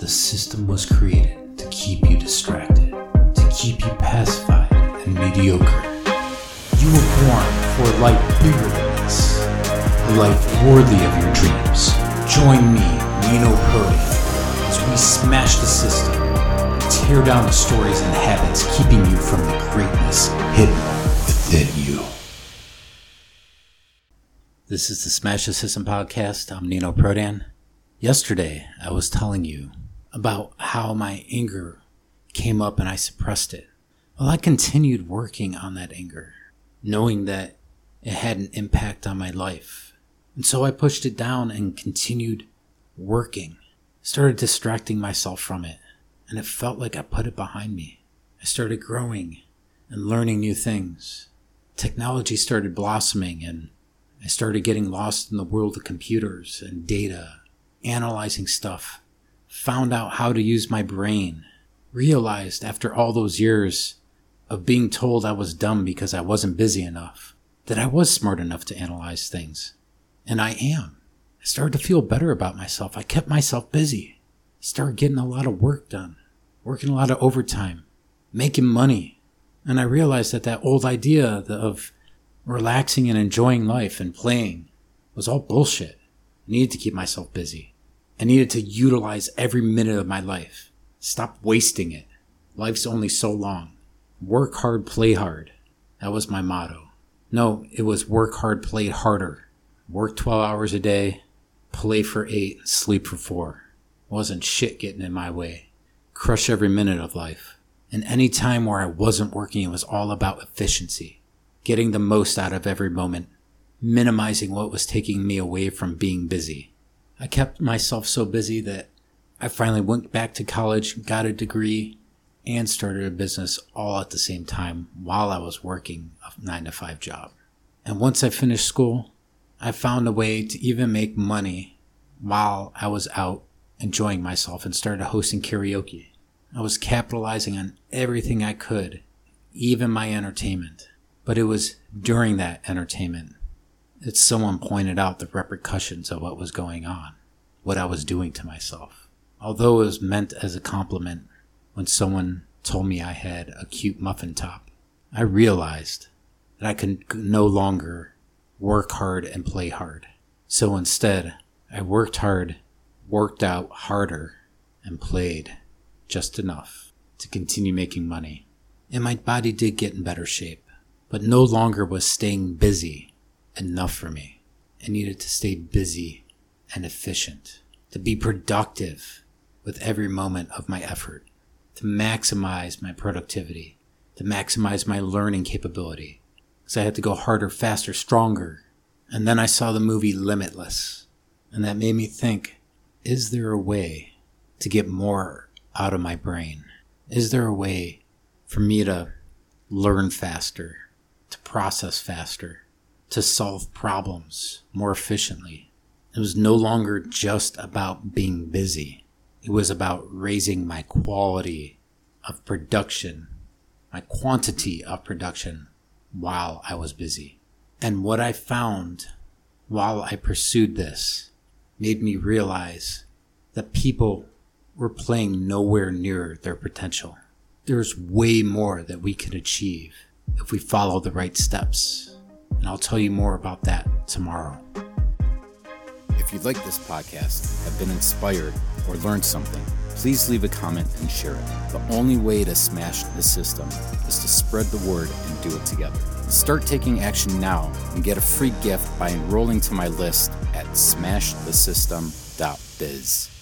The system was created to keep you distracted, to keep you pacified and mediocre. You were born for a life bigger than this, a life worthy of your dreams. Join me, Nino Prodan, as we smash the system, tear down the stories and habits keeping you from the greatness hidden within you. This is the Smash the System podcast. I'm Nino Prodan. Yesterday, I was telling you about how my anger came up and I suppressed it. Well, I continued working on that anger, knowing that it had an impact on my life. And so I pushed it down and continued working, started distracting myself from it, and it felt like I put it behind me. I started growing and learning new things. Technology started blossoming and I started getting lost in the world of computers and data, analyzing stuff, found out how to use my brain, realized after all those years of being told I was dumb because I wasn't busy enough, that I was smart enough to analyze things. And I am. I started to feel better about myself. I kept myself busy. Started getting a lot of work done, working a lot of overtime, making money. And I realized that that old idea of relaxing and enjoying life and playing was all bullshit. I needed to keep myself busy. I needed to utilize every minute of my life. Stop wasting it. Life's only so long. Work hard, play hard. That was my motto. No, it was work hard, play harder. Work 12 hours a day, play for eight, sleep for four. Wasn't shit getting in my way. Crush every minute of life. And any time where I wasn't working, it was all about efficiency getting the most out of every moment, minimizing what was taking me away from being busy. I kept myself so busy that I finally went back to college, got a degree, and started a business all at the same time while I was working a nine to five job. And once I finished school, I found a way to even make money while I was out enjoying myself and started hosting karaoke. I was capitalizing on everything I could, even my entertainment. But it was during that entertainment that someone pointed out the repercussions of what was going on, what I was doing to myself. Although it was meant as a compliment when someone told me I had a cute muffin top, I realized that I could no longer work hard and play hard. So instead, I worked hard, worked out harder, and played just enough to continue making money. And my body did get in better shape but no longer was staying busy enough for me. I needed to stay busy and efficient, to be productive with every moment of my effort, to maximize my productivity, to maximize my learning capability. Because I had to go harder, faster, stronger. And then I saw the movie Limitless, and that made me think is there a way to get more out of my brain? Is there a way for me to learn faster, to process faster, to solve problems more efficiently. It was no longer just about being busy. It was about raising my quality of production, my quantity of production while I was busy. And what I found while I pursued this made me realize that people were playing nowhere near their potential. There's way more that we can achieve if we follow the right steps. And I'll tell you more about that tomorrow. If you like this podcast, have been inspired, or learned something, please leave a comment and share it. The only way to smash the system is to spread the word and do it together. Start taking action now and get a free gift by enrolling to my list at smashthesystem.biz.